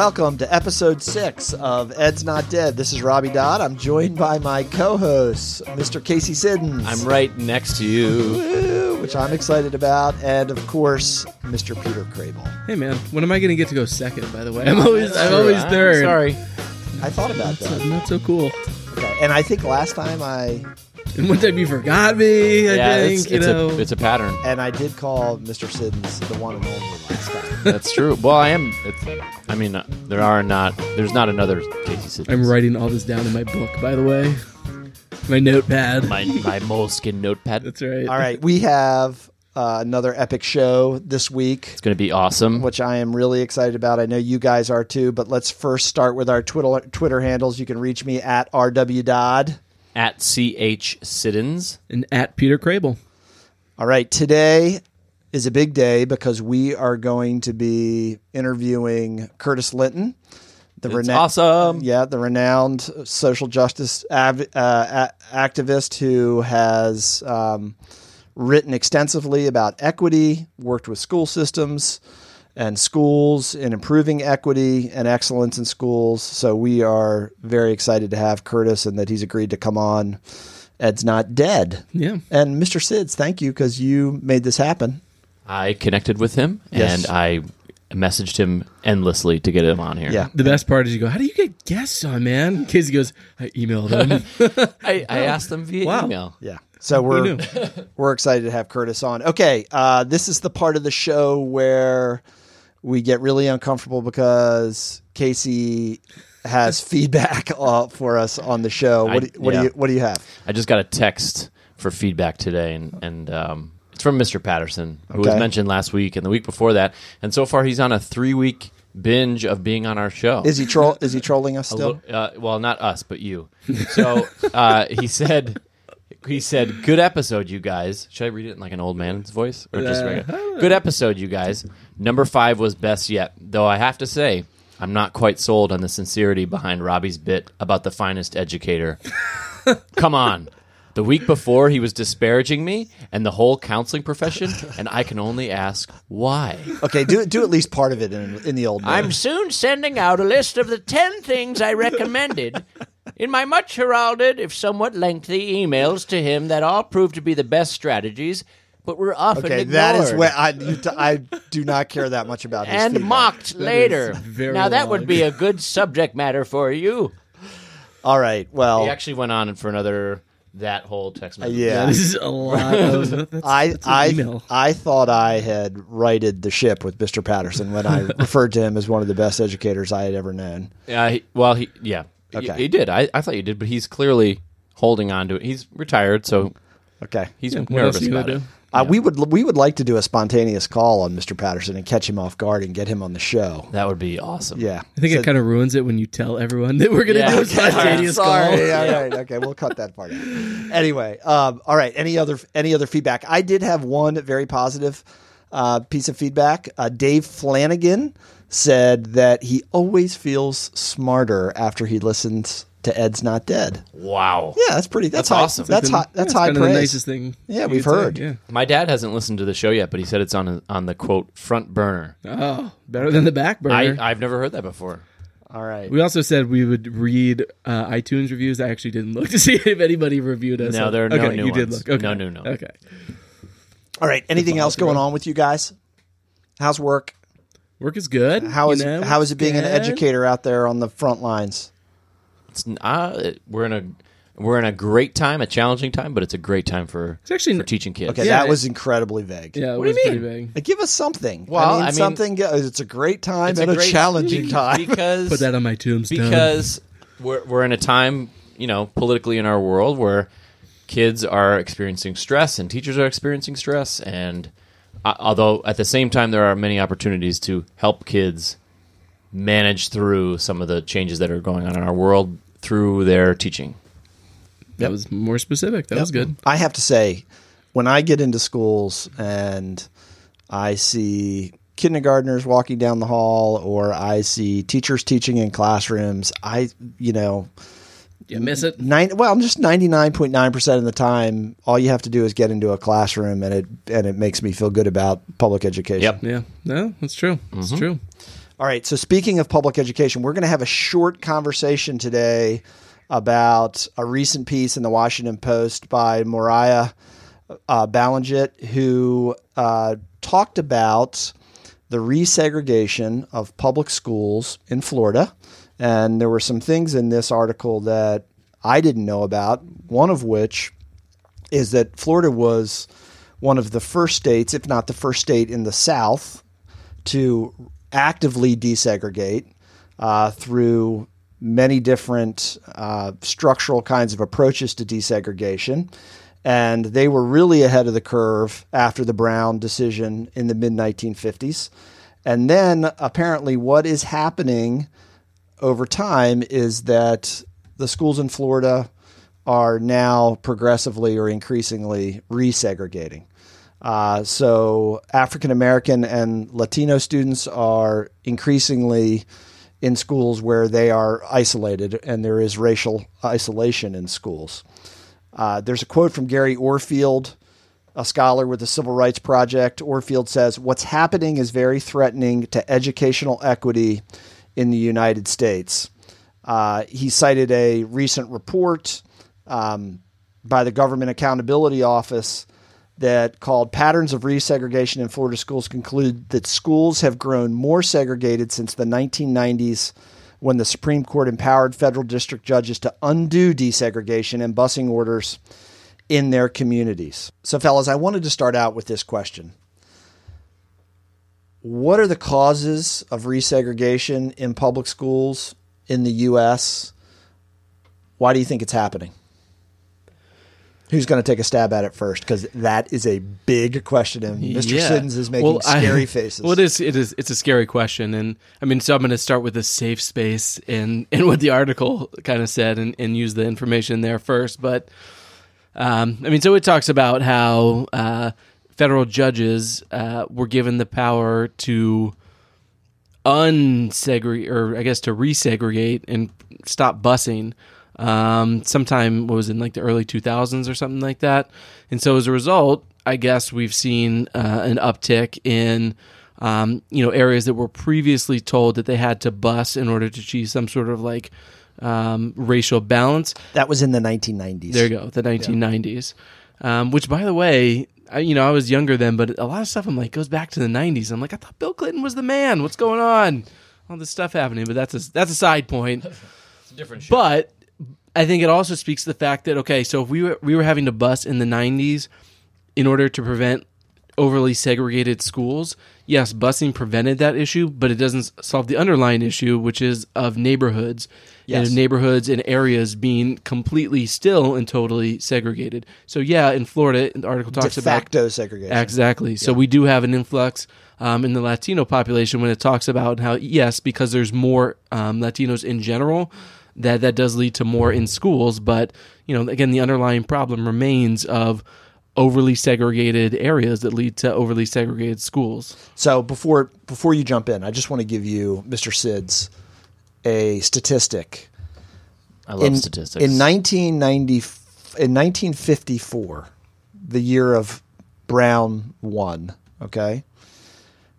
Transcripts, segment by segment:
Welcome to episode six of Ed's Not Dead. This is Robbie Dodd. I'm joined by my co-host, Mr. Casey Siddons. I'm right next to you. Which I'm excited about, and of course, Mr. Peter Crable. Hey man, when am I going to get to go second? By the way, I'm always I'm always I'm third. Sorry. I thought about So, that. not so cool. Okay. And I think last time I And one time you forgot me. I yeah, think it's, you it's know. a it's a pattern. and I did call Mr. Siddons the one and only last time. That's true. Well, I am. It's, I mean, uh, there are not. There's not another Casey Siddons. I'm writing all this down in my book. By the way, my notepad. my my moleskin notepad. That's right. All right, we have uh, another epic show this week. It's going to be awesome. which I am really excited about. I know you guys are too, but let's first start with our Twitter Twitter handles. You can reach me at RW Dodd. At ch Siddons. And at Peter Crable. All right, today is a big day because we are going to be interviewing Curtis Linton, the It's rena- awesome. yeah, the renowned social justice av- uh, a- activist who has um, written extensively about equity, worked with school systems and schools in improving equity and excellence in schools. So we are very excited to have Curtis and that he's agreed to come on. Ed's not dead. Yeah. And Mr. Sids, thank you because you made this happen. I connected with him Yes. and I messaged him endlessly to get him on here. Yeah. The best part is you go, how do you get guests on, man? Casey goes, I emailed him. I, I asked him via Wow. email. Yeah. So we're we're excited to have Curtis on. Okay, uh, this is the part of the show where we get really uncomfortable because Casey has feedback uh, for us on the show. What, I- do, what yeah. do you what do you have? I just got a text for feedback today, and and um, it's from Mr. Patterson, who Okay. was mentioned last week and the week before that, and so far he's on a three week binge of being on our show. Is he troll? is he trolling us still? little- uh, well, not us, but you. So uh, he said, he said, "Good episode, you guys." Should I read it in like an old man's voice or just Uh, regular? Good episode, you guys. Number five was best yet, though. I have to say, I'm not quite sold on the sincerity behind Robbie's bit about the finest educator. Come on. The week before, he was disparaging me and the whole counseling profession, and I can only ask why. Okay, do do at least part of it in, in the old. man. I'm soon sending out a list of the 10 things I recommended in my much heralded, if somewhat lengthy, emails to him that all proved to be the best strategies, but were often okay. ignored That is where I you do not care that much about his and feedback. mocked later. very Now, that long. would be a good subject matter for you. All right. Well, He actually went on for another, that whole text message. yeah. this is a lot of. That's, I that's I email. I thought I had righted the ship with Mr. Patterson when I referred to him as one of the best educators I had ever known. Uh, he, well, he, yeah. He- Okay. He, did. I, I thought you did, but he's clearly holding on to it. He's retired, so Okay. he's Yeah, nervous are about it. do? Uh, we would we would like to do a spontaneous call on Mr. Patterson and catch him off guard and get him on the show. That would be awesome. Yeah. I think So- it kind of ruins it when you tell everyone that we're going to Yeah. do a Okay, spontaneous Sorry. call. All right. Okay. We'll cut that part out. Anyway. Um, all right. Any other any other feedback? I did have one very positive uh, piece of feedback. Uh, Dave Flanagan said that he always feels smarter after he listens to Ed's Not Dead. Wow. Yeah, that's pretty. That's, That's high, awesome. That's high. That's high kind of praise. the nicest thing. Yeah, we've could say, heard. Yeah. My dad hasn't listened to the show yet, but he said it's on on the quote front burner. Oh, better than the back burner. I I've never heard that before. All right. we also said we would read uh, iTunes reviews. I actually didn't look to see if anybody reviewed us. No, there are no okay, new you did ones. look. Okay. No, no, no. Okay. All right. Anything else going on with you guys? How's work? Work is good. How you is know, how is it being an educator out there on the front lines? It's uh, we're in a we're in a great time, a challenging time, but it's a great time for It's actually for teaching kids. Okay, Yeah, that it- was incredibly vague. Yeah, it What do you mean? big. Like, give us something. Well, I mean, I mean- something. It's a great time It's and a, great- challenging time. because Put that on my tombstone. because we're we're in a time, you know, politically in our world where kids are experiencing stress and teachers are experiencing stress and uh, although at the same time there are many opportunities to help kids manage through some of the changes that are going on in our world through their teaching. that was more specific. That was good. I have to say, when I get into schools and I see kindergartners walking down the hall or I see teachers teaching in classrooms, I, you know, You miss it. nine, well, I'm just 99.9% of the time, all you have to do is get into a classroom and it, and it makes me feel good about public education. Yep. Yeah. No, that's true. It's Mm-hmm. true. All right. So speaking of public education, we're going to have a short conversation today about a recent piece in the Washington Post by Moriah uh, who uh, talked about the resegregation of public schools in Florida. And there were some things in this article that I didn't know about, one of which is that Florida was one of the first states, if not the first state in the South, to actively desegregate uh, through many different uh, structural kinds of approaches to desegregation. And they were really ahead of the curve after the Brown decision in the mid 1950s. And then apparently, what is happening over time is that the schools in Florida are now progressively or increasingly resegregating. Uh, so African American and Latino students are increasingly in schools where they are isolated and there is racial isolation in schools. Uh, there's a quote from Gary Orfield, a scholar with the Civil Rights Project. Orfield says, What's happening is very threatening to educational equity in the United States. Uh, he cited a recent report um, by the Government Accountability Office that called Patterns of Resegregation in Florida Schools conclude that schools have grown more segregated since the 1990s when the Supreme Court empowered federal district judges to undo desegregation and busing orders in their communities. So, fellas, I wanted to start out with this question What are the causes of resegregation in public schools in the U.S.? Why do you think it's happening? Who's going to take a stab at it first? Because that is a big question, and Mr. Yeah. Siddons is making Well, I- scary faces. Well, it is. It is. It's a scary question, and I mean, so I'm going to start with the safe space and and what the article kind of said, and, and use the information there first. But um, I mean, so it talks about how uh, federal judges uh, were given the power to unsegregate, or I guess to resegregate and stop busing. Um, sometime what was it, in like the early 2000s or something like that. And so as a result, I guess we've seen uh, an uptick in um, you know areas that were previously told that they had to bus in order to achieve some sort of like um, racial balance. that was in the 1990s. There you go, the 1990s. Um, which, by the way, I, you know, I was younger then, but a lot of stuff I'm like goes back to the 90s. I'm like, I thought Bill Clinton was the man. What's going on? All this stuff happening, but that's a that's a side point. It's a different show. But I think it also speaks to the fact that okay, so if we were we were having to bus in the '90s in order to prevent overly segregated schools, yes, busing prevented that issue, but it doesn't solve the underlying issue, which is of neighborhoods Yes. and neighborhoods and areas being completely still and totally segregated. So yeah, in Florida, the article de talks about facto segregation. Exactly. So we do have an influx um, in the Latino population when it talks about how yes, because there's more um, Latinos in general, that that does lead to more in schools. But you know, again, the underlying problem remains of overly segregated areas that lead to overly segregated schools. So before before you jump in, I just want to give you, Mr. Sids, a statistic. I love in, statistics. In 1990, in 1954, the year of Brown won. Okay,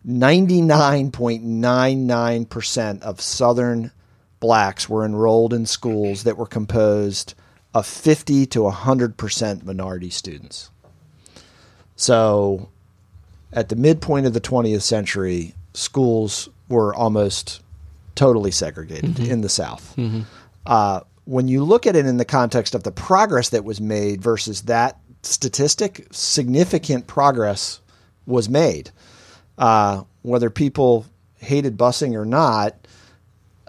99.99 percent of Southern blacks were enrolled in schools that were composed of 50 to 100 percent minority students. So, at the midpoint of the 20th century, schools were almost totally segregated in the South. Uh, when you look at it in the context of the progress that was made versus that statistic, significant progress was made. Uh, whether people hated busing or not,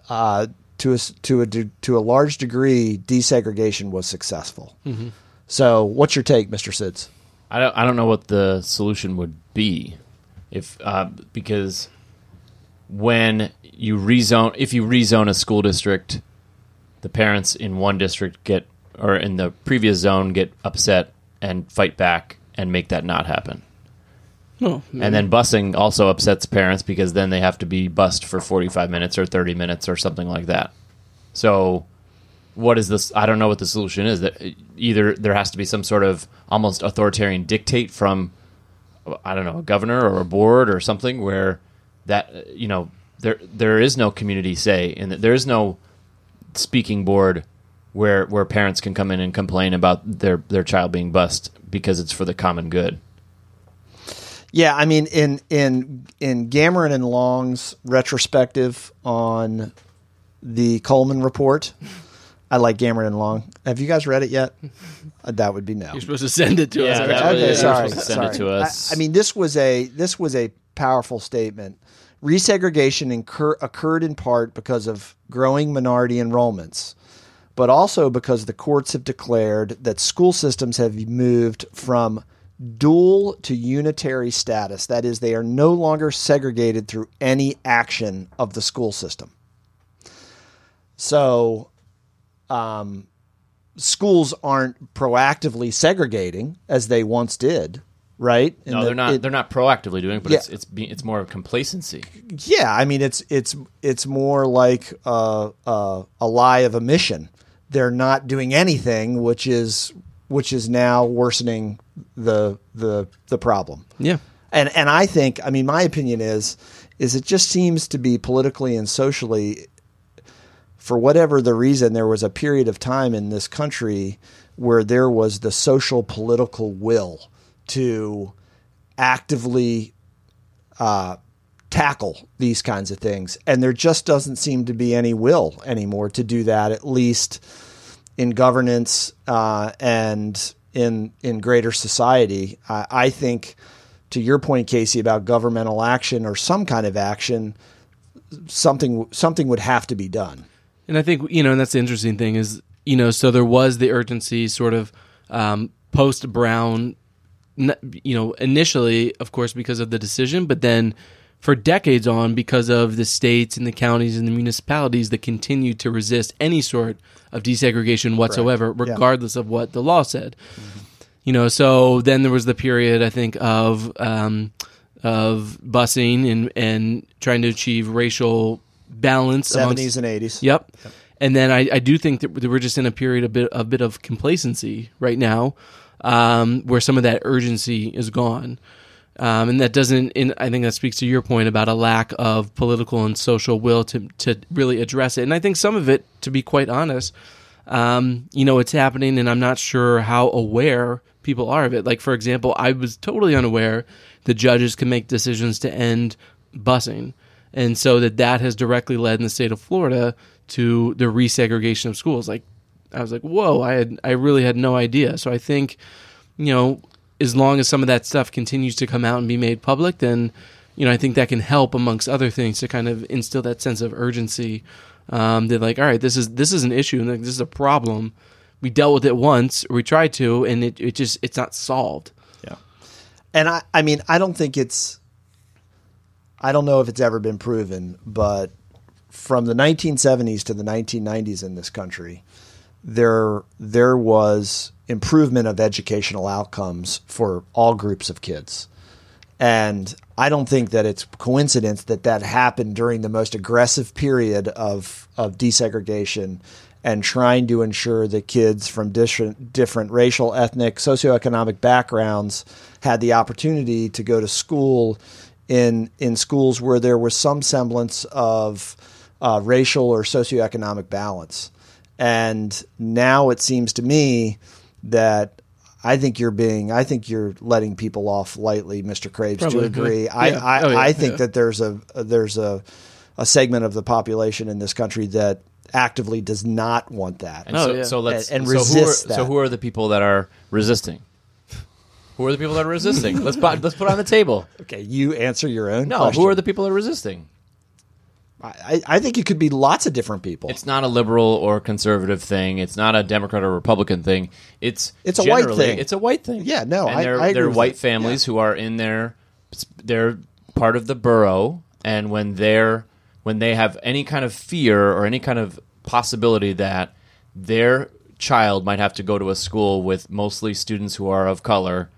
uh, to a, s- to a to a large degree, desegregation was successful. So, what's your take, Mr. Sids? I don't, I don't know what the solution would be if uh, because when you rezone if you rezone a school district the parents in one district get or in the previous zone get upset and fight back and make that not happen Oh, and then busing also upsets parents because then they have to be bused for 45 minutes or 30 minutes or something like that. So what is this i don't know what the solution is. That uh, either there has to be some sort of almost authoritarian dictate from uh, i don't know a governor or a board or something where that uh, you know there there is no community say, and there is no speaking board where where parents can come in and complain about their their child being bused because it's for the common good. Yeah, I mean, in in in Gamoran and Long's retrospective on the Coleman report, I like Gamoran and Long. Have you guys read it yet? Uh, that would be no. You're supposed to send it to Yeah, us. that Richard. would- okay, you're sorry. supposed to send it sorry. to us. I, I mean, this was a this was a powerful statement. Resegregation incur, occurred in part because of growing minority enrollments, but also because the courts have declared that school systems have moved from dual to unitary status. That is, they are no longer segregated through any action of the school system. So, um, schools aren't proactively segregating as they once did, right? And No, the- they're not. it- they're not proactively doing it, but Yeah. it's it's be, it's more of complacency. yeah, I mean, it's it's it's more like a, a lie of omission. They're not doing anything, which is which is now worsening the the the problem. Yeah. And and I think, I mean, my opinion is is it just seems to be politically and socially, for whatever the reason, there was a period of time in this country where there was the social political will to actively uh, tackle these kinds of things, and there just doesn't seem to be any will anymore to do that. At least in governance uh, and in in greater society, I, I think. To your point, Casey, about governmental action or some kind of action, something something would have to be done. And I think you know, and that's the interesting thing is you know, so there was the urgency sort of um, post Brown, you know, initially, of course, because of the decision, but then for decades on, because of the states and the counties and the municipalities that continued to resist any sort of desegregation whatsoever, Yeah. regardless of what the law said. You know, so then there was the period I think of um, of busing and and trying to achieve racial balance Seventies and eighties. Yep. And then I, I do think that we're just in a period a bit a bit of complacency right now, um, where some of that urgency is gone, um, and that doesn't. In, I think that speaks to your point about a lack of political and social will to to really address it. And I think some of it, to be quite honest, um, you know, it's happening, and I'm not sure how aware people are of it. Like for example, I was totally unaware that judges can make decisions to end busing and so that that has directly led in the state of Florida to the resegregation of schools. Like I was like, whoa, I had I really had no idea. So I think, you know, as long as some of that stuff continues to come out and be made public, then you know I think that can help amongst other things to kind of instill that sense of urgency. Um, that like, all right, this is this is an issue and like, this is a problem. We dealt with it once, or we tried to, and it, it just it's not solved. Yeah. And I, I mean, I don't think it's, I don't know if it's ever been proven, but from the 1970s to the 1990s in this country, there there was improvement of educational outcomes for all groups of kids. And I don't think that it's coincidence that that happened during the most aggressive period of, of desegregation and trying to ensure that kids from different, different racial, ethnic, socioeconomic backgrounds had the opportunity to go to school in, in schools where there was some semblance of uh, racial or socioeconomic balance. And now it seems to me that I think you're being, I think you're letting people off lightly, Mr. Craves, to Probably. agree. I, Yeah. I, Oh, yeah. I think Yeah. that there's a, there's a, a segment of the population in this country that actively does not want that. And Oh, so, yeah. so let's And- and so who resist are, that. So who are the people that are resisting? Who are the people that are resisting? let's put, let's put it on the table. Okay, you answer your own. No, question. who are the people that are resisting? I, I think it could be lots of different people. It's not a liberal or conservative thing. It's not a Democrat or Republican thing. It's It's a white thing. It's a white thing. Yeah, no, and I- they're, I agree they're white families who are in their they're part of the borough, and when they're when they have any kind of fear or any kind of possibility that their child might have to go to a school with mostly students who are of color.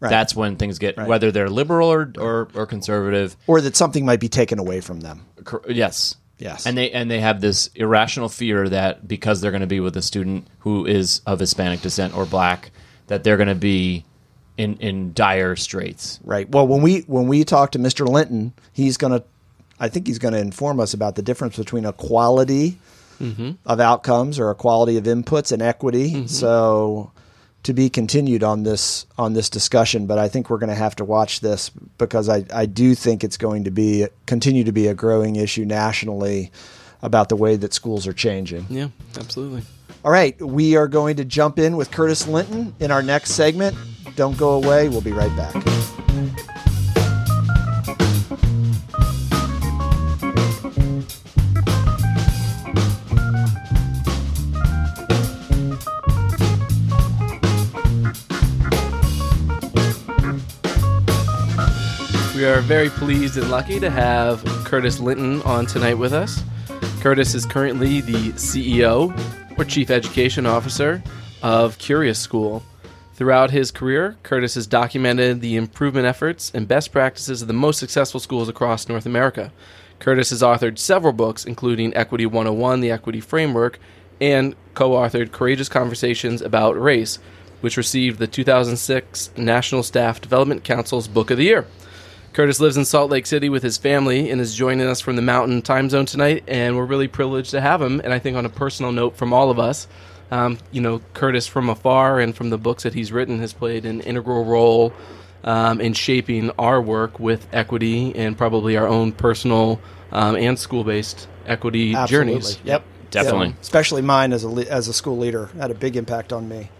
Right. That's when things get whether they're liberal or, or, or conservative. or that something might be taken away from them. Yes. Yes. And they and they have this irrational fear that because they're going to be with a student who is of Hispanic descent or black, that they're going to be in in dire straits. Right. Well, when we when we talk to Mr. Linton, he's going to I think he's going to inform us about the difference between equality mm-hmm. of outcomes or equality of inputs and equity. Mm-hmm. So to be continued on this on this discussion, but I think we're going to have to watch this because I, I do think it's going to be continue to be a growing issue nationally about the way that schools are changing. Yeah, absolutely. All right, we are going to jump in with Curtis Linton in our next segment. Don't go away. We'll be right back. We are very pleased and lucky to have Curtis Linton on tonight with us. Curtis is currently the CEO or Chief Education Officer of Curious School. Throughout his career, Curtis has documented the improvement efforts and best practices of the most successful schools across North America. Curtis has authored several books, including Equity 101, The Equity Framework, and co authored Courageous Conversations About Race, which received the 2006 National Staff Development Council's Book of the Year. Curtis lives in Salt Lake City with his family and is joining us from the Mountain Time Zone tonight, and we're really privileged to have him. And I think, on a personal note, from all of us, um, you know, Curtis from afar and from the books that he's written has played an integral role um, in shaping our work with equity and probably our own personal um, and school-based equity Absolutely. journeys. Yep. Definitely. So, especially mine as a le- as a school leader had a big impact on me.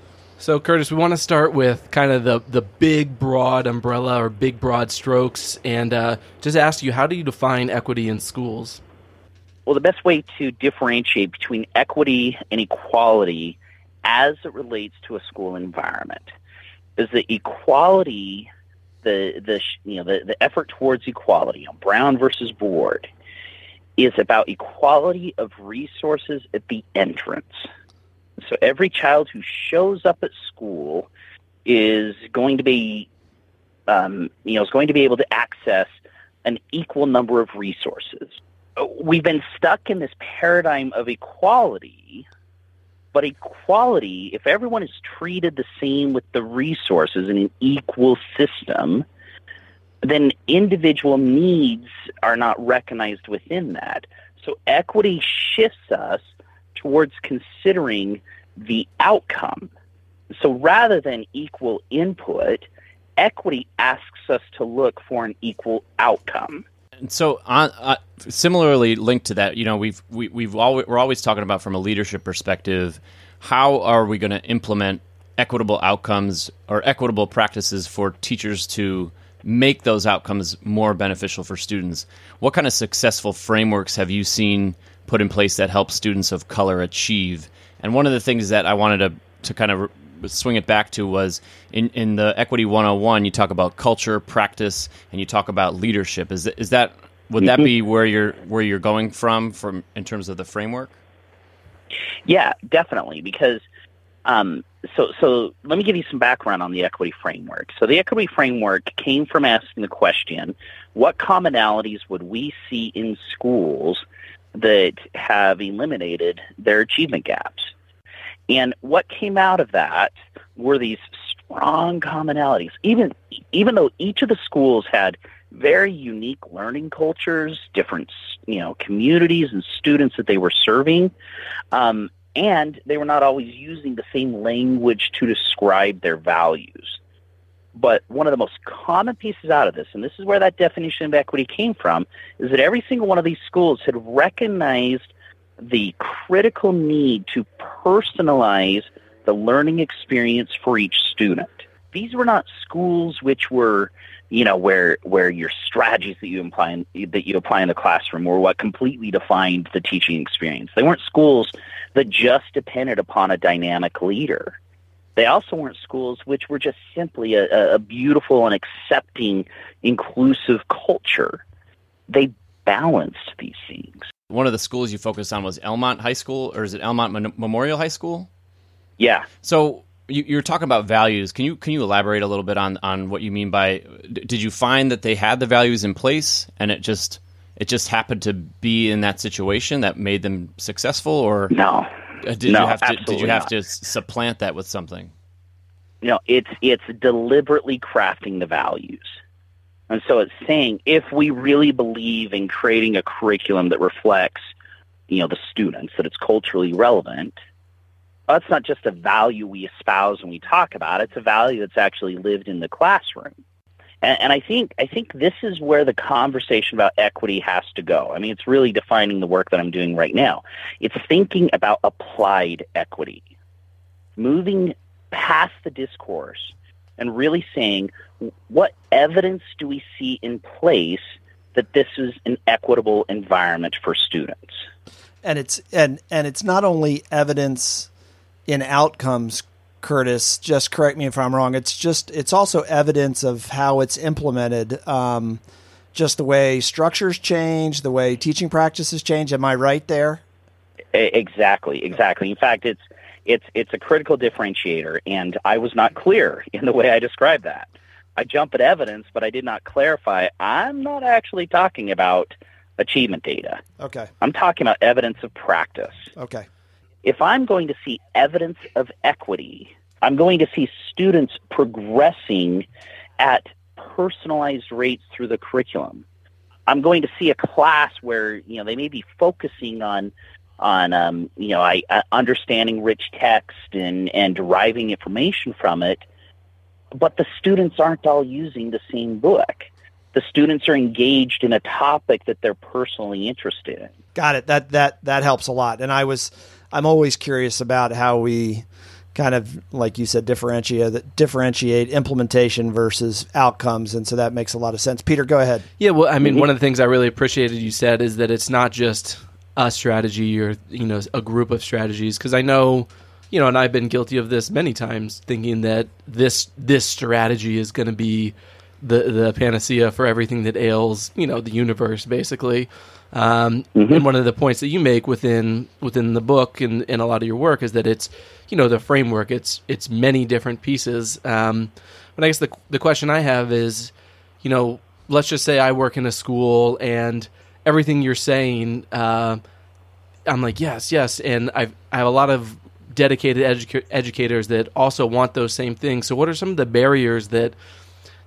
So, Curtis, we want to start with kind of the, the big, broad umbrella or big, broad strokes, and uh, just ask you, how do you define equity in schools? Well, the best way to differentiate between equity and equality as it relates to a school environment is that equality, the, the, you know, the, the effort towards equality, on Brown versus Board, is about equality of resources at the entrance. So every child who shows up at school is going to be, um, you know, is going to be able to access an equal number of resources. We've been stuck in this paradigm of equality, but equality, if everyone is treated the same with the resources in an equal system, then individual needs are not recognized within that. So equity shifts us towards considering the outcome. So rather than equal input, equity asks us to look for an equal outcome. And so, uh, similarly linked to that, you know, we've we, we've always, we're always talking about from a leadership perspective, how are we going to implement equitable outcomes or equitable practices for teachers to make those outcomes more beneficial for students? What kind of successful frameworks have you seen put in place that help students of color achieve? And one of the things that I wanted to to kind of swing it back to was in, in the equity 101 you talk about culture practice and you talk about leadership is that, is that would that be where you're where you're going from from in terms of the framework Yeah, definitely. Because um, so so let me give you some background on the equity framework. So the equity framework came from asking the question: What commonalities would we see in schools that have eliminated their achievement gaps? And what came out of that were these strong commonalities. Even even though each of the schools had very unique learning cultures, different you know communities and students that they were serving, um, and they were not always using the same language to describe their values. But one of the most common pieces out of this, and this is where that definition of equity came from, is that every single one of these schools had recognized the critical need to personalize the learning experience for each student. These were not schools which were, you know, where where your strategies that you apply in, that you apply in the classroom were what completely defined the teaching experience. They weren't schools that just depended upon a dynamic leader. They also weren't schools which were just simply a, a beautiful and accepting, inclusive culture. They balanced these things. one of the schools you focused on was elmont high school or is it elmont Mon- memorial high school Yeah, So you, you're talking about values. Can you can you elaborate a little bit on on what you mean by? Did you find that they had the values in place, and it just it just happened to be in that situation that made them successful, or no, uh, did no, you have to did you have not. to supplant that with something? you know, it's it's deliberately crafting the values. And so it's saying if we really believe in creating a curriculum that reflects, you know, the students, that it's culturally relevant, that's not just a value we espouse when we talk about it. It's a value that's actually lived in the classroom. And, and I think I think this is where the conversation about equity has to go. I mean, it's really defining the work that I'm doing right now. It's thinking about applied equity, moving past the discourse and really saying what evidence do we see in place that this is an equitable environment for students. And it's and and it's not only evidence in outcomes Curtis, just correct me if I'm wrong. It's just it's also evidence of how it's implemented. Um, just the way structures change, the way teaching practices change. Am I right there? Exactly, exactly. In fact, it's it's it's a critical differentiator, and I was not clear in the way I described that. I jump at evidence, but I did not clarify. I'm not actually talking about achievement data. Okay. I'm talking about evidence of practice. Okay. If I'm going to see evidence of equity, I'm going to see students progressing at personalized rates through the curriculum. I'm going to see a class where you know they may be focusing on on um, you know I, uh, understanding rich text and and deriving information from it, but the students aren't all using the same book. The students are engaged in a topic that they're personally interested in. Got it. That that that helps a lot. And I was I'm always curious about how we kind of like you said differentiate differentiate implementation versus outcomes and so that makes a lot of sense. Peter go ahead. Yeah well i mean mm-hmm. one of the things i really appreciated you said is that it's not just a strategy or you know a group of strategies because I know you know and I've been guilty of this many times thinking that this this strategy is going to be the the panacea for everything that ails you know the universe basically um, mm-hmm. and one of the points that you make within within the book and, and a lot of your work is that it's you know the framework it's it's many different pieces um, but I guess the the question I have is you know let's just say I work in a school and everything you're saying, uh, I'm like, yes, yes. And I've, I have a lot of dedicated educa- educators that also want those same things. So, what are some of the barriers that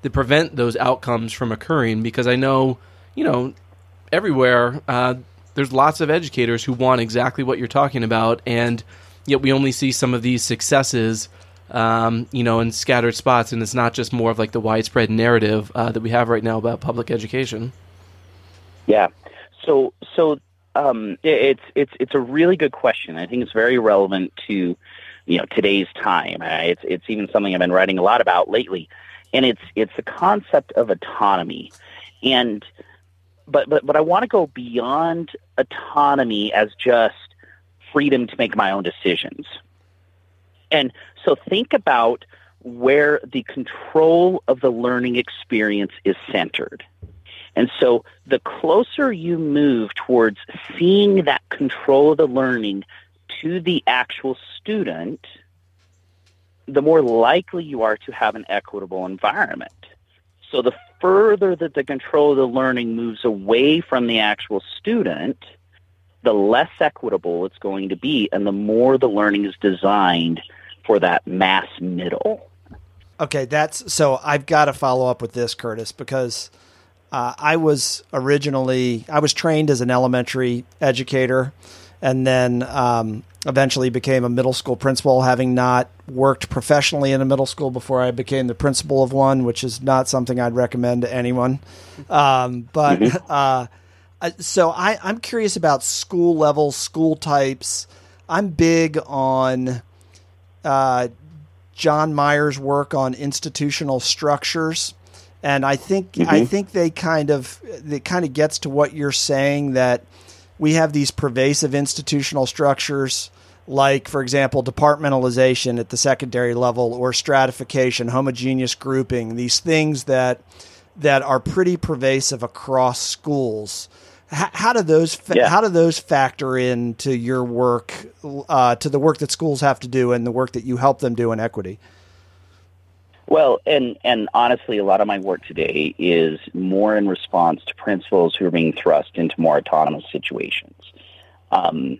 that prevent those outcomes from occurring? Because I know, you know, everywhere uh, there's lots of educators who want exactly what you're talking about, and yet we only see some of these successes. Um, you know, in scattered spots, and it's not just more of like the widespread narrative uh, that we have right now about public education. Yeah, so, so um, it's it's it's a really good question. I think it's very relevant to you know today's time. It's it's even something I've been writing a lot about lately, and it's it's the concept of autonomy, and but but but I want to go beyond autonomy as just freedom to make my own decisions. And so think about where the control of the learning experience is centered. And so the closer you move towards seeing that control of the learning to the actual student, the more likely you are to have an equitable environment. So the further that the control of the learning moves away from the actual student, the less equitable it's going to be and the more the learning is designed for that mass middle. Okay, that's so I've got to follow up with this Curtis because uh, I was originally I was trained as an elementary educator, and then um, eventually became a middle school principal, having not worked professionally in a middle school before I became the principal of one, which is not something I'd recommend to anyone. Um, but mm-hmm. uh, so I, I'm curious about school levels, school types. I'm big on uh, John Meyer's work on institutional structures and I think mm-hmm. I think they kind of it kind of gets to what you're saying that we have these pervasive institutional structures like for example departmentalization at the secondary level or stratification homogeneous grouping these things that that are pretty pervasive across schools how, how do those fa- yeah. how do those factor into your work uh, to the work that schools have to do and the work that you help them do in equity well, and and honestly, a lot of my work today is more in response to principals who are being thrust into more autonomous situations. Um,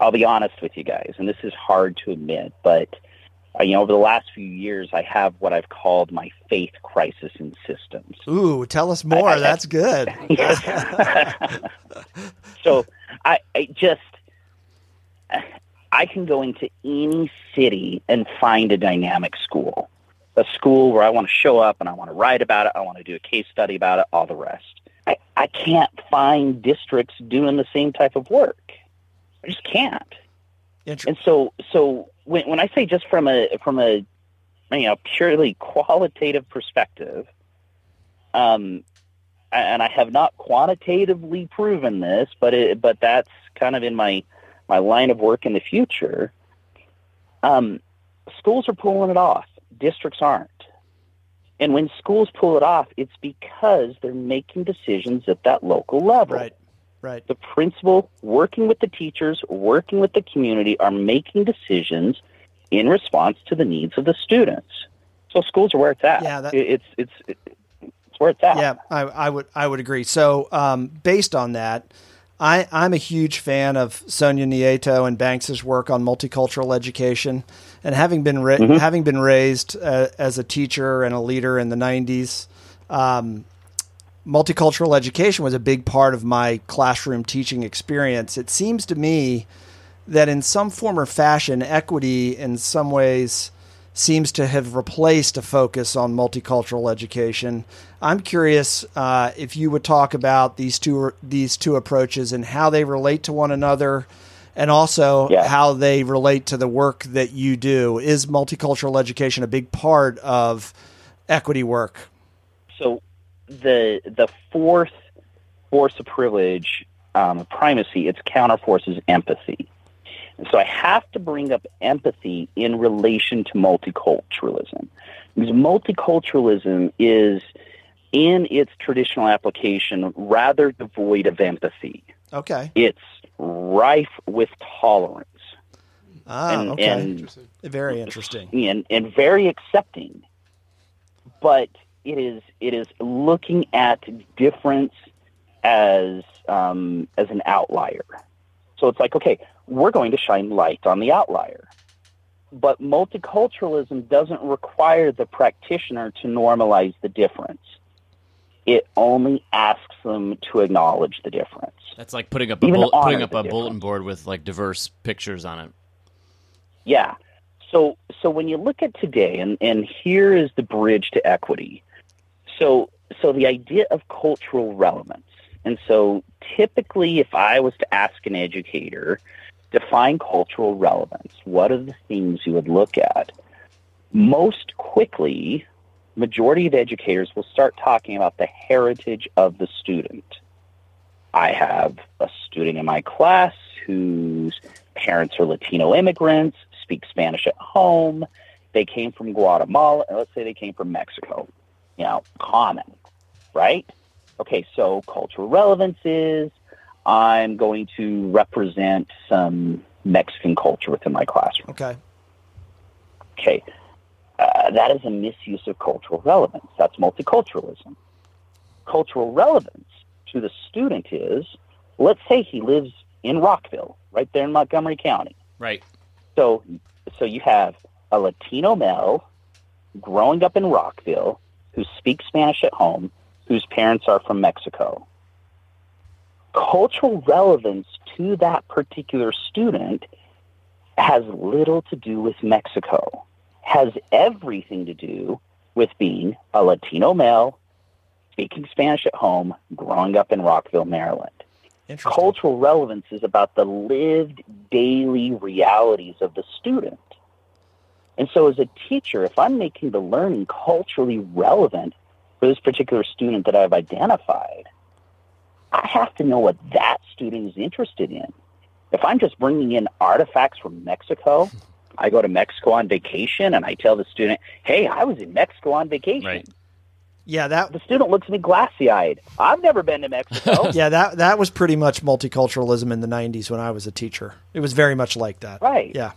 I'll be honest with you guys, and this is hard to admit, but uh, you know, over the last few years, I have what I've called my faith crisis in systems. Ooh, tell us more. I- I- That's good. so I, I just I can go into any city and find a dynamic school, a school where I want to show up and I want to write about it, I want to do a case study about it, all the rest. I, I can't find districts doing the same type of work. I just can't. And so, so when when I say just from a from a you know purely qualitative perspective, um, and I have not quantitatively proven this, but it, but that's kind of in my my line of work in the future. Um, schools are pulling it off. Districts aren't. And when schools pull it off, it's because they're making decisions at that local level right. Right. the principal working with the teachers, working with the community are making decisions in response to the needs of the students. So schools are where it's at. Yeah, that- it's it's it's where it's at. Yeah, I, I would I would agree. So, um, based on that, I, I'm a huge fan of Sonia Nieto and Banks's work on multicultural education, and having been ra- having been raised uh, as a teacher and a leader in the '90s. Um, multicultural education was a big part of my classroom teaching experience. It seems to me that in some form or fashion, equity in some ways seems to have replaced a focus on multicultural education. I'm curious uh, if you would talk about these two these two approaches and how they relate to one another, and also Yeah. how they relate to the work that you do. Is multicultural education a big part of equity work? So the the fourth force of privilege, um, primacy, its counterforce is empathy. And so I have to bring up empathy in relation to multiculturalism. Because multiculturalism is, in its traditional application, rather devoid of empathy. Okay. It's rife with tolerance Ah, And- okay. and- Very interesting. and, and very accepting. But it is it is looking at difference as um, as an outlier. So it's like, okay, we're going to shine light on the outlier. But multiculturalism doesn't require the practitioner to normalize the difference. It only asks them to acknowledge the difference. That's like putting up a bull- putting up a bulletin board with like diverse pictures on it. Yeah. So so when you look at today, and, and here is the bridge to equity. So so the idea of cultural relevance. And so typically if I was to ask an educator, define cultural relevance, what are the things you would look at? Most quickly, majority of educators will start talking about the heritage of the student. I have a student in my class whose parents are Latino immigrants, speak Spanish at home. They came from Guatemala, and let's say they came from Mexico. You know, common, right? Okay, so cultural relevance is I'm going to represent some Mexican culture within my classroom. Okay. Okay, uh, that is a misuse of cultural relevance. That's multiculturalism. Cultural relevance to the student is, let's say he lives in Rockville, right there in Montgomery County. Right. So, so you have a Latino male growing up in Rockville who speaks Spanish at home, whose parents are from Mexico. Cultural relevance to that particular student has little to do with Mexico, has everything to do with being a Latino male speaking Spanish at home, growing up in Rockville, Maryland cultural relevance is about the lived daily realities of the student. And so, as a teacher, if I'm making the learning culturally relevant for this particular student that I've identified, I have to know what that student is interested in. If I'm just bringing in artifacts from Mexico, I go to Mexico on vacation and I tell the student, hey, I was in Mexico on vacation. Right. Yeah, that The student looks at me glassy eyed. I've never been to Mexico. yeah that that was pretty much multiculturalism in the '90s when I was a teacher. It was very much like that. right. Yeah.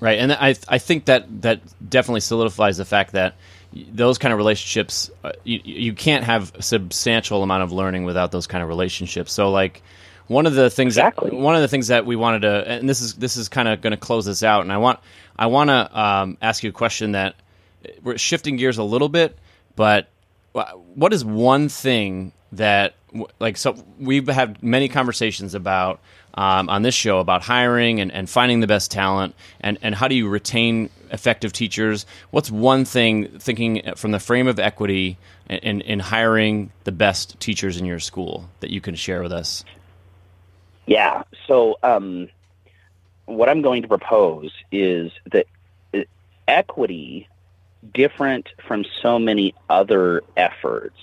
Right, and I I think that that definitely solidifies the fact that those kind of relationships uh, you you can't have a substantial amount of learning without those kind of relationships. So like one of the things Exactly. that, one of the things that we wanted to and this is this is kind of going to close this out and I want I want to um, ask you a question that we're shifting gears a little bit but what is one thing that like so we've had many conversations about um, on this show about hiring and, and finding the best talent and, and how do you retain effective teachers what's one thing thinking from the frame of equity in, in, in hiring the best teachers in your school that you can share with us Yeah. So, um, what I'm going to propose is that uh, equity, different from so many other efforts,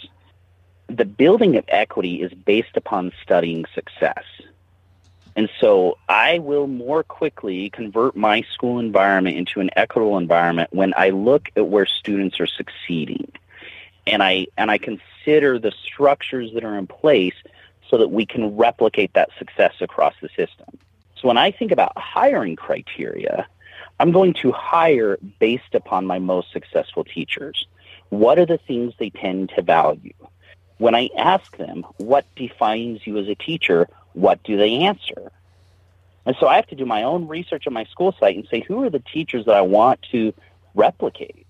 the building of equity is based upon studying success. And so I will more quickly convert my school environment into an equitable environment when I look at where students are succeeding. And I and I consider the structures that are in place so that we can replicate that success across the system. So when I think about hiring criteria, I'm going to hire based upon my most successful teachers. What are the things they tend to value? When I ask them, what defines you as a teacher, what do they answer? And so I have to do my own research on my school site and say, who are the teachers that I want to replicate?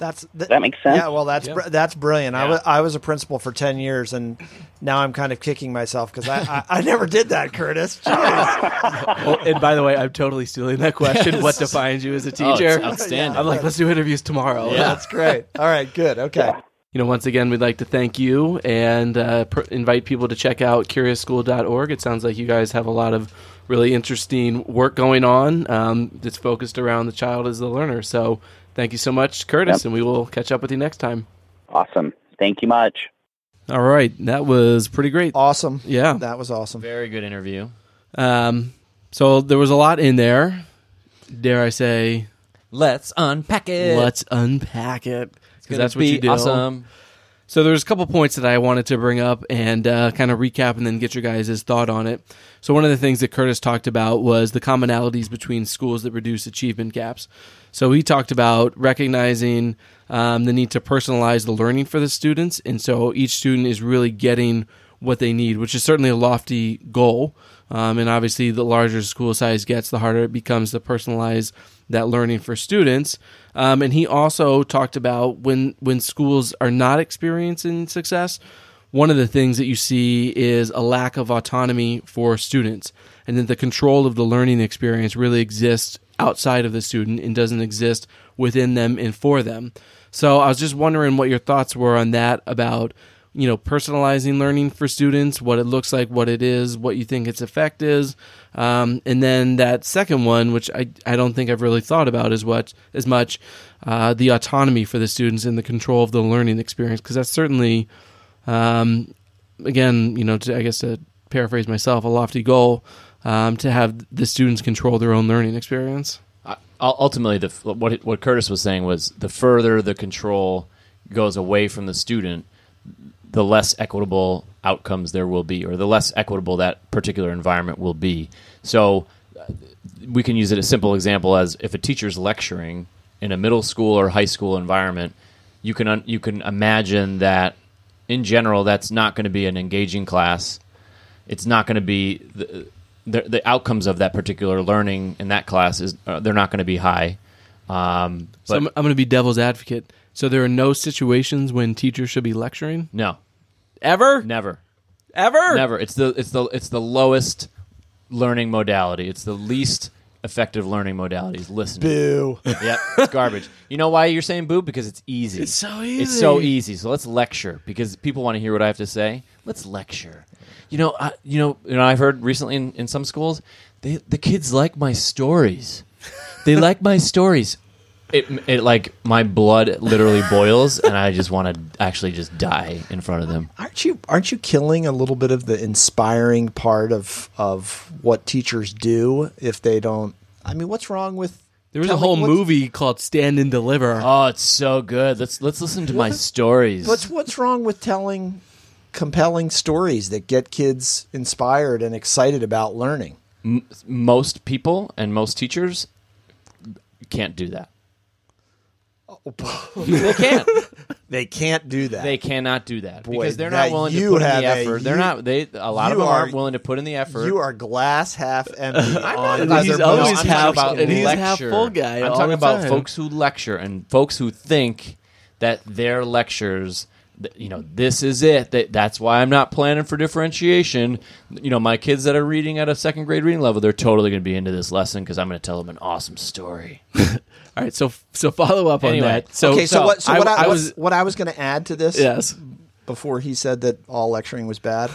That's th- that makes sense? Yeah, well, that's Yeah. br- that's brilliant. I Yeah. was I was a principal for ten years, and now I'm kind of kicking myself because I, I I never did that, Curtis. Jeez. Oh, and by the way, I'm totally stealing that question. What defines you as a Oh, it's teacher? outstanding. I'm like, let's do interviews tomorrow. Yeah. That's great. All right, good. Okay. You know, once again, we'd like to thank you and uh, pr- invite people to check out CuriousSchool.org. It sounds like you guys have a lot of really interesting work going on um, that's focused around the child as the learner. So thank you so much, Curtis, Yep. and we will catch up with you next time. Awesome. Thank you much. All right, that was pretty great. Awesome. Yeah. That was awesome. very good interview Um, so there was a lot in there. Dare I say, let's unpack it let's unpack it because Gonna that's what you do. awesome So there's a couple points that I wanted to bring up and uh, kind of recap and then get your guys' thought on it. So one of the things that Curtis talked about was the commonalities between schools that reduce achievement gaps. So he talked about recognizing um, the need to personalize the learning for the students, and so each student is really getting what they need, which is certainly a lofty goal. Um, and obviously, the larger school size gets, the harder it becomes to personalize that learning for students. Um, and he also talked about when when schools are not experiencing success, one of the things that you see is a lack of autonomy for students, and that the control of the learning experience really exists outside of the student and doesn't exist within them and for them. So I was just wondering what your thoughts were on that about you know personalizing learning for students, what it looks like, what it is, what you think its effect is, um, and then that second one, which I I don't think I've really thought about as what as much, uh, the autonomy for the students and the control of the learning experience because that's certainly, um, again you know to, I guess to paraphrase myself, a lofty goal um, to have the students control their own learning experience. Uh, ultimately, the what what Curtis was saying was the further the control goes away from the student, the less equitable outcomes there will be, or the less equitable that particular environment will be. So, uh, we can use it a simple example as if a teacher's lecturing in a middle school or high school environment, you can un- you can imagine that in general that's not going to be an engaging class. It's not going to be the the outcomes of that particular learning in that class is uh, they're not going to be high. Um, So I'm, I'm going to be devil's advocate. So there are no situations when teachers should be lecturing no, ever, never. ever. Never. It's the it's the it's the lowest learning modality. It's the least effective learning modality. Is listening. Boo. Yep, it's garbage. You know why you're saying boo? Because it's easy. It's so easy. It's so easy. So let's lecture because people want to hear what I have to say. Let's lecture. You know, I, you know, you know. I've heard recently in, in some schools, they the kids like my stories. They like my stories. It, it like my blood literally boils, and I just want to actually just die in front of them. Aren't you aren't you killing a little bit of the inspiring part of of what teachers do if they don't? I mean, what's wrong with There was a whole what's- movie called Stand and Deliver. Oh, it's so good. Let's let's listen to my stories. What's what's wrong with telling compelling stories that get kids inspired and excited about learning? most people and most teachers can't do that. They can't. They can't do that. They cannot do that Boy, because they're that not willing you to put in have the a- effort. they're you- not. They a lot of you them are- aren't willing to put in the effort. you are glass half empty on And other he's most always I'm half- talking about and he's lecture. half full guy I'm all talking the about time. folks who lecture and folks who think that their lectures, th- you know, this is it. That that's why I'm not planning for differentiation. You know, my kids that are reading at a second grade reading level, they're totally going to be into this lesson because I'm going to tell them an awesome story. All right, so so follow up on Anyway, that. So okay, so, what? So I- what I, I was what I was going to add to this, yes. before he said that all lecturing was bad,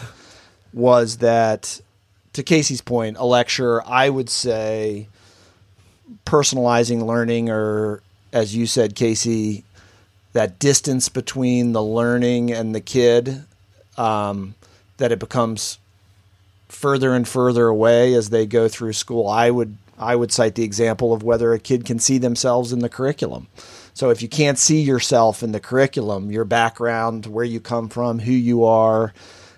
was that to Casey's point, a lecture I would say personalizing learning, or as you said, Casey, that distance between the learning and the kid, um, that it becomes further and further away as they go through school. I would I would cite the example of whether a kid can see themselves in the curriculum. So if you can't see yourself in the curriculum, your background, where you come from, who you are,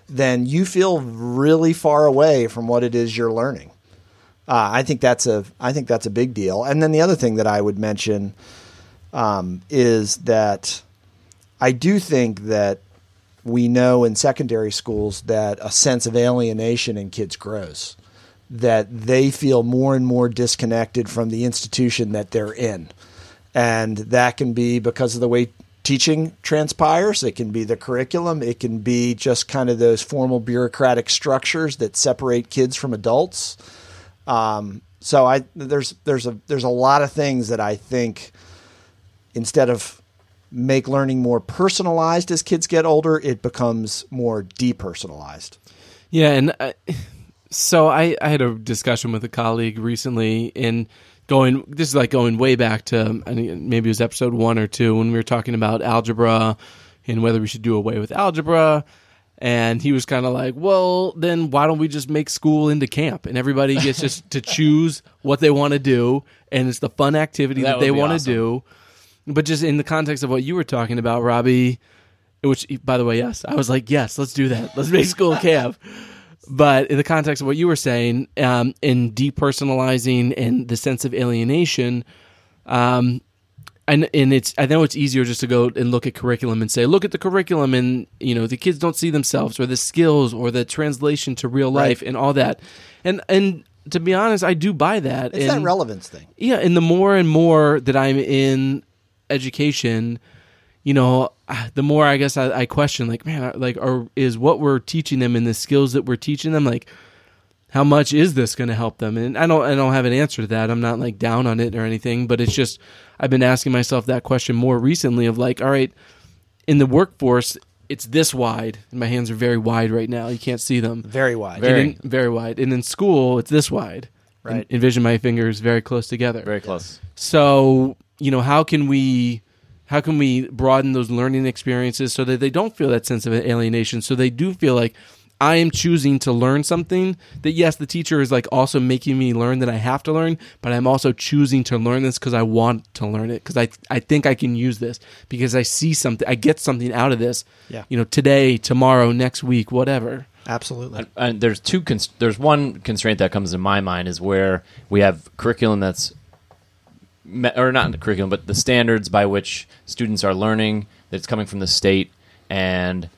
then you feel really far away from what it is you're learning. Uh, I think that's a I think that's a big deal. And then the other thing that I would mention um, is that I do think that we know in secondary schools that a sense of alienation in kids grows, that they feel more and more disconnected from the institution that they're in. And that can be because of the way teaching transpires, it can be the curriculum, it can be just kind of those formal bureaucratic structures that separate kids from adults. Um, so I there's there's a there's a lot of things that I think instead of make learning more personalized as kids get older, it becomes more depersonalized. Yeah, and I, so I, I had a discussion with a colleague recently, and going this is like going way back to I maybe it was episode one or two when we were talking about algebra and whether we should do away with algebra. And he was kind of like, "Well, then why don't we just make school into camp and everybody gets just to choose what they want to do, and it's the fun activity That that, they want to awesome. do." But just in the context of what you were talking about, Robbie, which by the way, yes, I was like, yes, let's do that. Let's make school camp. But in the context of what you were saying, um, in depersonalizing and the sense of alienation, um, and and it's I know it's easier just to go and look at curriculum and say, look at the curriculum, and you know the kids don't see themselves or the skills or the translation to real life and all that, and and to be honest, I do buy that. It's that and- relevance thing. yeah, and the more and more that I'm in education, you know, Uh, the more I guess I, I question, like, man, like, are is what we're teaching them and the skills that we're teaching them, like, how much is this going to help them? And I don't, I don't have an answer to that. I'm not like down on it or anything, but it's just I've been asking myself that question more recently of like, all right, in the workforce, it's this wide, and my hands are very wide right now. You can't see them. Very wide. Very. In- very wide. And in school, it's this wide. Right. En- envision my fingers very close together. Very close. So, you know, how can we how can we broaden those learning experiences so that they don't feel that sense of alienation so they do feel like I am choosing to learn something that yes, the teacher is like also making me learn that I have to learn, but I'm also choosing to learn this because I want to learn it because I I think I can use this because I see something, I get something out of this. Yeah. You know, today, tomorrow, next week, whatever. Absolutely. And, and there's two. Cons- there's one constraint that comes to my mind is where we have curriculum that's, me- or not in the curriculum, but the standards by which students are learning that's coming from the state, and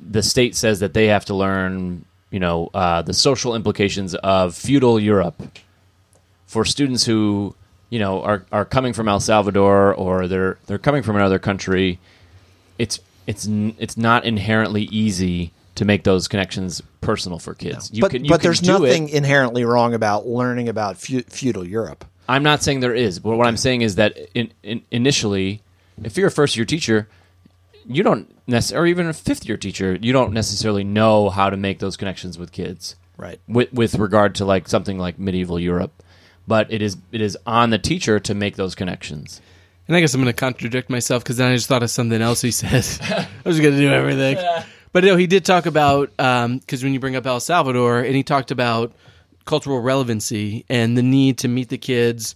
the state says that they have to learn, you know, uh, the social implications of feudal Europe for students who, you know, are are coming from El Salvador or they're they're coming from another country. It's it's n- it's not inherently easy to make those connections personal for kids. You but can, but there's nothing It. inherently wrong about learning about feu- feudal Europe. I'm not saying there is, but what I'm saying is that in, in, initially, if you're a first year teacher, you don't necessarily, or even a fifth year teacher, you don't necessarily know how to make those connections with kids. Right. with with regard to like something like medieval Europe. But it is it is on the teacher to make those connections. And I guess I'm going to contradict myself because then I just thought of something else he said. I was going to do everything. But no, he did talk about um, because when you bring up El Salvador, and he talked about cultural relevancy and the need to meet the kids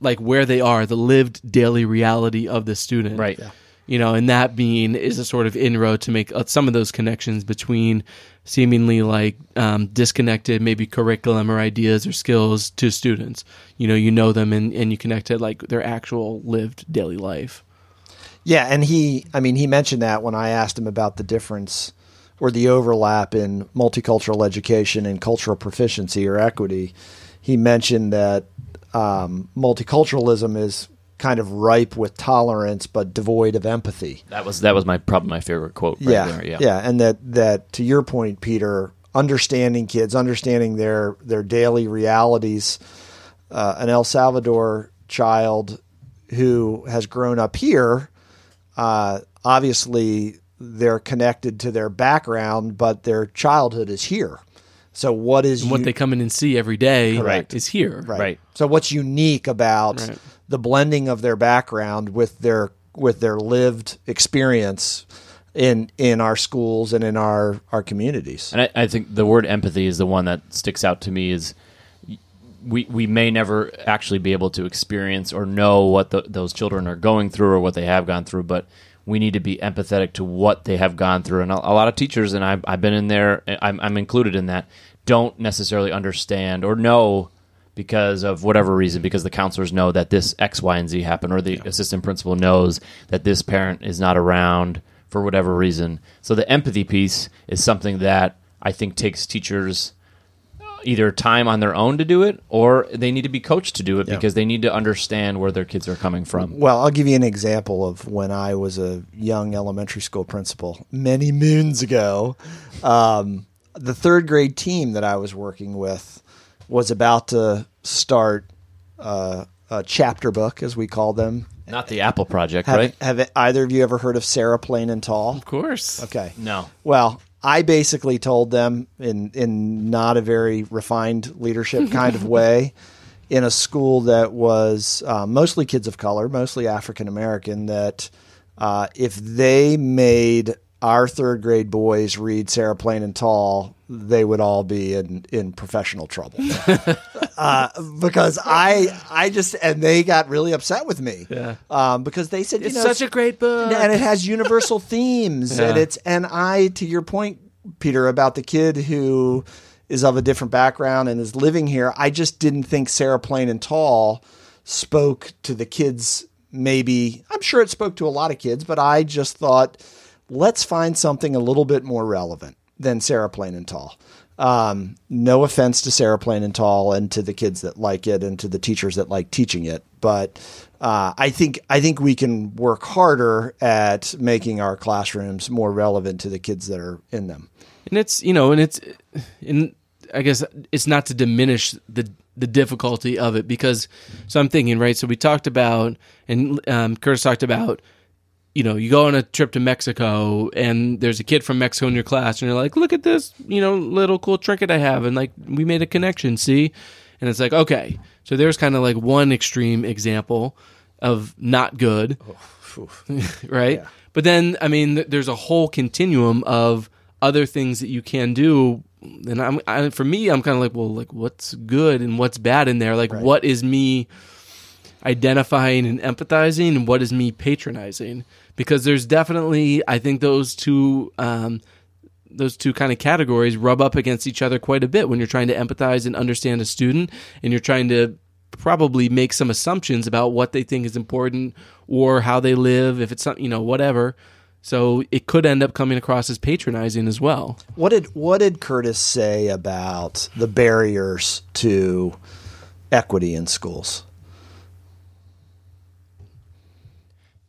like where they are, the lived daily reality of the student. Right. Yeah. You know, and that being is a sort of inroad to make uh, some of those connections between seemingly like um, disconnected, maybe curriculum or ideas or skills to students. You know, you know them and, and you connect to like their actual lived daily life. Yeah, and he, I mean, he mentioned that when I asked him about the difference or the overlap in multicultural education and cultural proficiency or equity. He mentioned that um, multiculturalism is kind of ripe with tolerance but devoid of empathy. That was that was my probably my favorite quote. Right yeah, there, yeah, yeah, and that that to your point, Peter, understanding kids, understanding their their daily realities. Uh, an El Salvador child who has grown up here, uh, obviously they're connected to their background, but their childhood is here. So what is And what u- they come in and see every day Correct. is here. right. Right. So what's unique about Right. the blending of their background with their with their lived experience in in our schools and in our our communities? And I, I think the word empathy is the one that sticks out to me. Is we we may never actually be able to experience or know what the, those children are going through or what they have gone through, but we need to be empathetic to what they have gone through. And a, a lot of teachers, and I've, I've been in there, I'm, I'm included in that, don't necessarily understand or know because of whatever reason, because the counselors know that this X, Y, and Z happened, or the assistant principal knows that this parent is not around for whatever reason. So the empathy piece is something that I think takes teachers either time on their own to do it or they need to be coached to do it because they need to understand where their kids are coming from. Well, I'll give you an example of when I was a young elementary school principal many moons ago. Um, the third grade team that I was working with was about to start uh, a chapter book, as we call them. Not the Apple project, Have, right? have either of you ever heard of Sarah Plain and Tall? Of course. Okay. No. Well, I basically told them in in not a very refined leadership kind of way, in a school that was uh, mostly kids of color, mostly African American, that uh, if they made our third grade boys read Sarah Plain and Tall, they would all be in, in professional trouble. uh, because I I just and they got really upset with me. Yeah. Um, because they said, you It's know, such a great book. and it has universal themes and it's and i to your point peter about the kid who is of a different background and is living here i just didn't think sarah plain and tall spoke to the kids maybe i'm sure it spoke to a lot of kids but i just thought let's find something a little bit more relevant than sarah plain and tall um, no offense to Sarah Plain and Tall and to the kids that like it and to the teachers that like teaching it, but uh, I think I think we can work harder at making our classrooms more relevant to the kids that are in them. and it's you know and it's and i guess it's not to diminish the the difficulty of it because so i'm thinking right so we talked about and um, curtis talked about you know you go on a trip to mexico and there's a kid from mexico in your class and you're like look at this you know little cool trinket i have and like we made a connection see and it's like okay so there's kind of like one extreme example of not good oh, right? But then, I mean, th- there's a whole continuum of other things that you can do. And I'm, I, for me, I'm kind of like, well, like what's good and what's bad in there? Like, what is me identifying and empathizing, and what is me patronizing? Because there's definitely, I think those two, um, those two kind of categories rub up against each other quite a bit when you're trying to empathize and understand a student, and you're trying to probably make some assumptions about what they think is important or how they live, if it's something, you know, whatever. So it could end up coming across as patronizing as well. What did what did Curtis say about the barriers to equity in schools?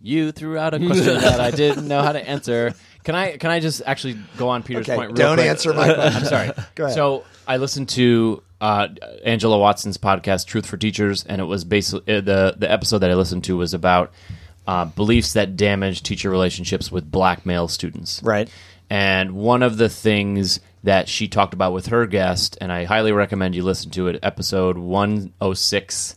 You threw out a question that I didn't know how to answer. Can I can I just actually go on Peter's Okay, point? Real don't quick? answer my question. I'm sorry. Go ahead. So I listened to uh, Angela Watson's podcast, Truth for Teachers, and it was basically uh, the the episode that I listened to was about uh, beliefs that damage teacher relationships with black male students. Right. And one of the things that she talked about with her guest, and I highly recommend you listen to it, episode 106.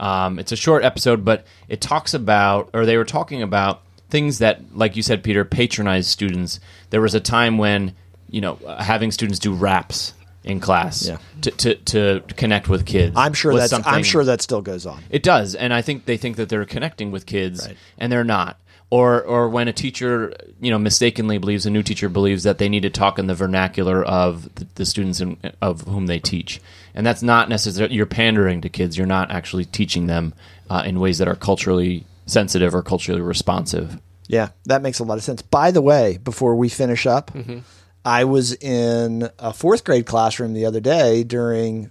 Um, it's a short episode, but it talks about, or they were talking about things that, like you said, Peter, patronize students. There was a time when, you know, having students do raps in class Yeah. to, to, to connect with kids. I'm sure that's I'm sure that still goes on. it does, and I think they think that they're connecting with kids, Right. and they're not. Or, or when a teacher, you know, mistakenly believes a new teacher believes that they need to talk in the vernacular of the, the students in, of whom they teach, and that's not necessarily you're pandering to kids. You're not actually teaching them uh, in ways that are culturally sensitive or culturally responsive. Yeah, that makes a lot of sense. By the way, before we finish up, Mm-hmm. I was in a fourth grade classroom the other day during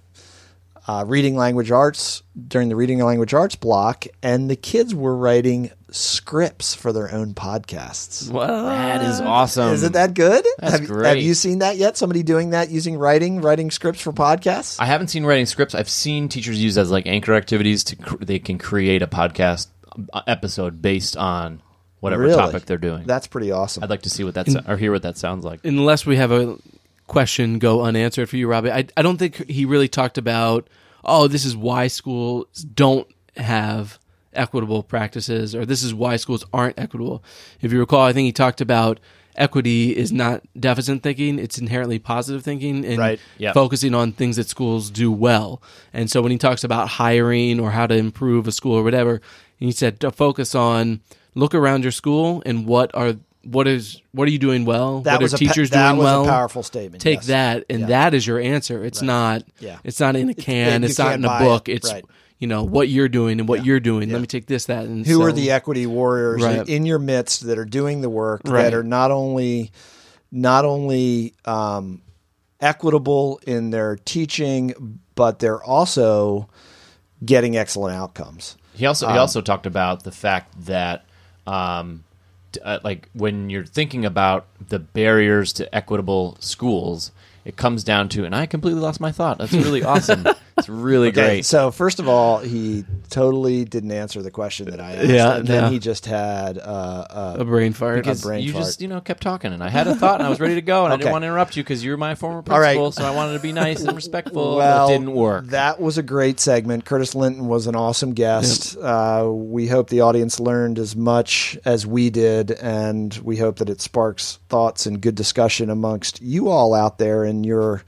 uh, reading language arts, during the reading language arts block, and the kids were writing scripts for their own podcasts. Well, That is awesome. Isn't that good? That's have, great. Have you seen that yet? Somebody doing that using writing, writing scripts for podcasts? I haven't seen writing scripts. I've seen teachers use as like anchor activities to cr- they can create a podcast uh, episode based on whatever Really? topic they're doing. That's pretty awesome. I'd like to see what that's or hear what that sounds like. unless we have a question go unanswered for you, Robbie. I, I don't think he really talked about, oh, this is why schools don't have equitable practices, or this is why schools aren't equitable. If you recall, I think he talked about equity is not deficit thinking, it's inherently positive thinking and Right. Yeah. focusing on things that schools do well. And so when he talks about hiring or how to improve a school or whatever, he said to focus on look around your school and what are what is what are you doing well? that what are a pa- teachers that doing was well? a powerful statement. Take yes. that, and Yeah. that is your answer. It's not. Yeah. It's not in a can. you it's not in a book. it. It's Right. you know what you're doing and what Yeah. you're doing. Yeah. Let me take this, that, and who so- are the equity warriors Right. in your midst that are doing the work Right. that are not only not only um, equitable in their teaching, but they're also getting excellent outcomes. He also Um, he also talked about the fact that um, t- uh, like when you're thinking about the barriers to equitable schools, it comes down to and I completely lost my thought. That's really awesome. It's really Okay, great. so first of all, he totally didn't answer the question that I asked. Yeah, and then no. he just had uh, uh, a brain fart. because brain you fart. just you know kept talking and I had a thought and I was ready to go and I didn't want to interrupt you because you're my former All right. principal, so I wanted to be nice and respectful. well, but it didn't work. That was a great segment. Curtis Linton was an awesome guest. Uh, we hope the audience learned as much as we did, and we hope that it sparks thoughts and good discussion amongst you all out there in your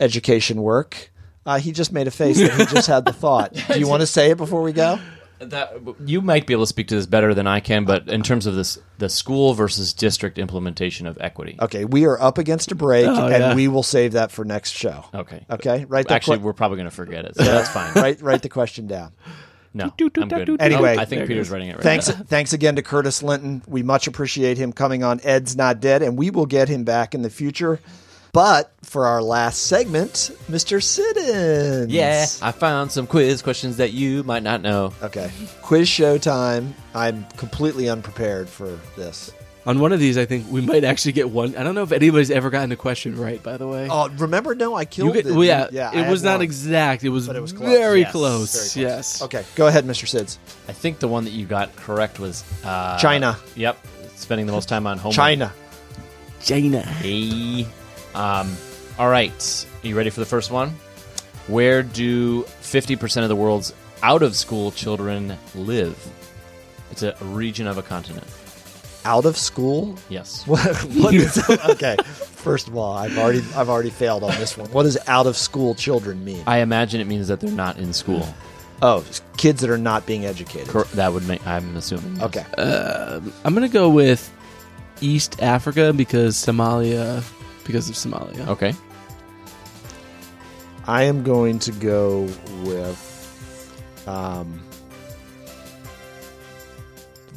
education work. Uh, he just made a face that he just had the thought. Do you want to say it before we go? That, you might be able to speak to this better than I can, but in terms of this, the school versus district implementation of equity. Okay, we are up against a break, Oh, and yeah. we will save that for next show. Okay. Okay, right. Actually, we're probably going to forget it, so that's fine. write write the question down. No, Do, do, I'm do, good. do, do. Anyway, I think Peter's writing it right Thanks, now. thanks again to Curtis Linton. We much appreciate him coming on. Ed's not dead, and we will get him back in the future. But for our last segment, Mr. Siddons. Yeah, I found some quiz questions that you might not know. Okay. Quiz show time. I'm completely unprepared for this. On one of these, I think we might actually get one. I don't know if anybody's ever gotten a question right. By the way, Oh, remember? No, I you killed get, it. well, yeah, yeah. I it had was not one. exact. It was, But it was close. very, Yes, close. very close. Yes. Okay, go ahead, Mr. Sids. I think the one that you got correct was uh, China. Yep, spending the most time on homework. China. China. Hey. Um, all right, are you ready for the first one? Where do 50% of the world's out of school children live? It's a region of a continent. Out of school? Yes. What, what is okay? First of all, I've already I've already failed on this one. What does out of school children mean? I imagine it means that they're not in school. Oh, kids that are not being educated. Cor- That would make, I'm assuming. Okay. I'm gonna go with East Africa because Somalia, because of Somalia. Okay. I am going to go with. Um,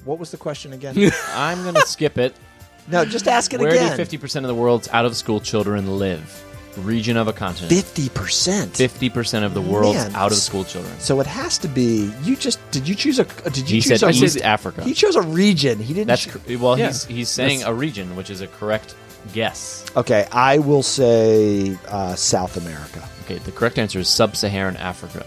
what was the question again? I'm going to skip it. no, just ask it again. Where again. do 50% of the world's out of school children live? Region of a continent. Fifty percent. 50% of the world's Man. out of school children. So it has to be. You just did you choose a? Did you He choose said a? East Africa. He chose a region. He didn't. That's cho- cor- well, Yeah. he's he's saying That's- a region, which is a correct guess. okay, I will say uh, South America. Okay, the correct answer is sub-Saharan Africa.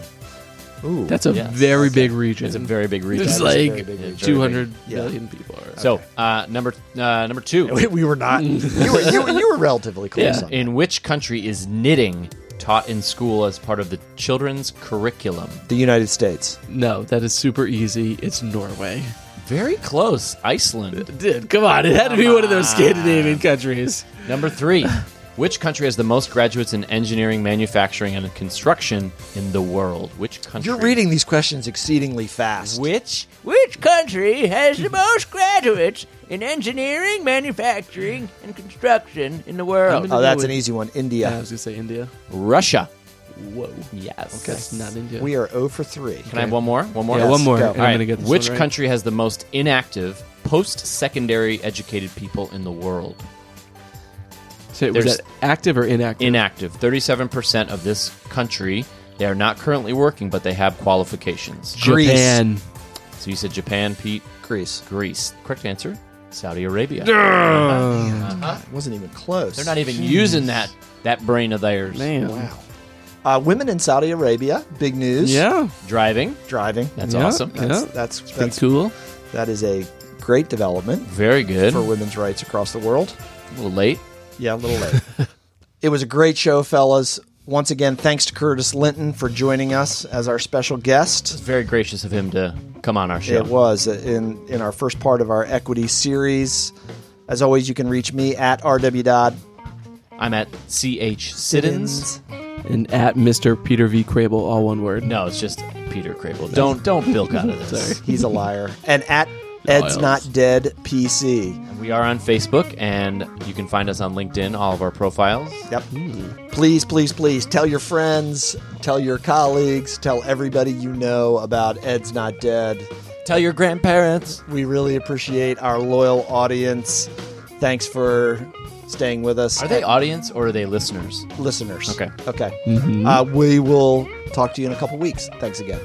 Ooh, That's a Yes. very big region. It's a very big region. It's That is a like very big region. two hundred Yeah. people. Are. So uh, number uh, number two. we, we were not. you, were, you, were, you were relatively close. Yeah. on that. In which country is knitting taught in school as part of the children's curriculum? the United States. no, that is super easy. It's Norway. Very close. Iceland. Dude, come on! It had to be one of those Scandinavian countries. Number three. Which country has the most graduates in engineering, manufacturing, and construction in the world? Which country? You're reading these questions exceedingly fast. Which which country has the most graduates in engineering, manufacturing, and construction in the world? Oh, that's an easy one. India. Yeah, I was gonna say India. Russia. Whoa, Yes. that's not India. We are 0 for 3. Can I have one more? One more. yeah, one more. go. and All I'm right. gonna get this Which one right. country has the most inactive post-secondary educated people in the world. So was There's- that active or inactive? Inactive. 37% of this country, they are not currently working, but they have qualifications. Greece. Japan. So you said Japan, Pete, Greece. Greece. Correct answer. Saudi Arabia. Uh-huh. Wasn't even close. They're not even using that that brain of theirs. Man. Wow. Uh, women in Saudi Arabia, big news. Yeah. Driving. Driving. That's Yeah. awesome. Yeah. That's that's, Pretty that's cool. that is a great development Very good. for A women's rights across the world. A little late. Yeah, a little late. it was a great show, fellas. Once again, thanks to Curtis Linton for joining us as our special guest. Very gracious of him to come on our show. It was uh, in in our first part of our equity series. As always, you can reach me at rw Dodd. I'm at CH Siddons. And at Mr. Peter V. Crable, all one word. No, it's just Peter Crable. Don't don't bilk out of this. He's a liar. And at Ed's Niles. Not Dead PC. We are on Facebook, and you can find us on LinkedIn. All of our profiles. Yep. Please, please, please tell your friends, tell your colleagues, tell everybody you know about Ed's Not Dead. Tell your grandparents. We really appreciate our loyal audience. Thanks for staying with us. Are they audience or are they listeners? listeners? Okay. Okay. Uh, we will talk to you in a couple weeks. Thanks again.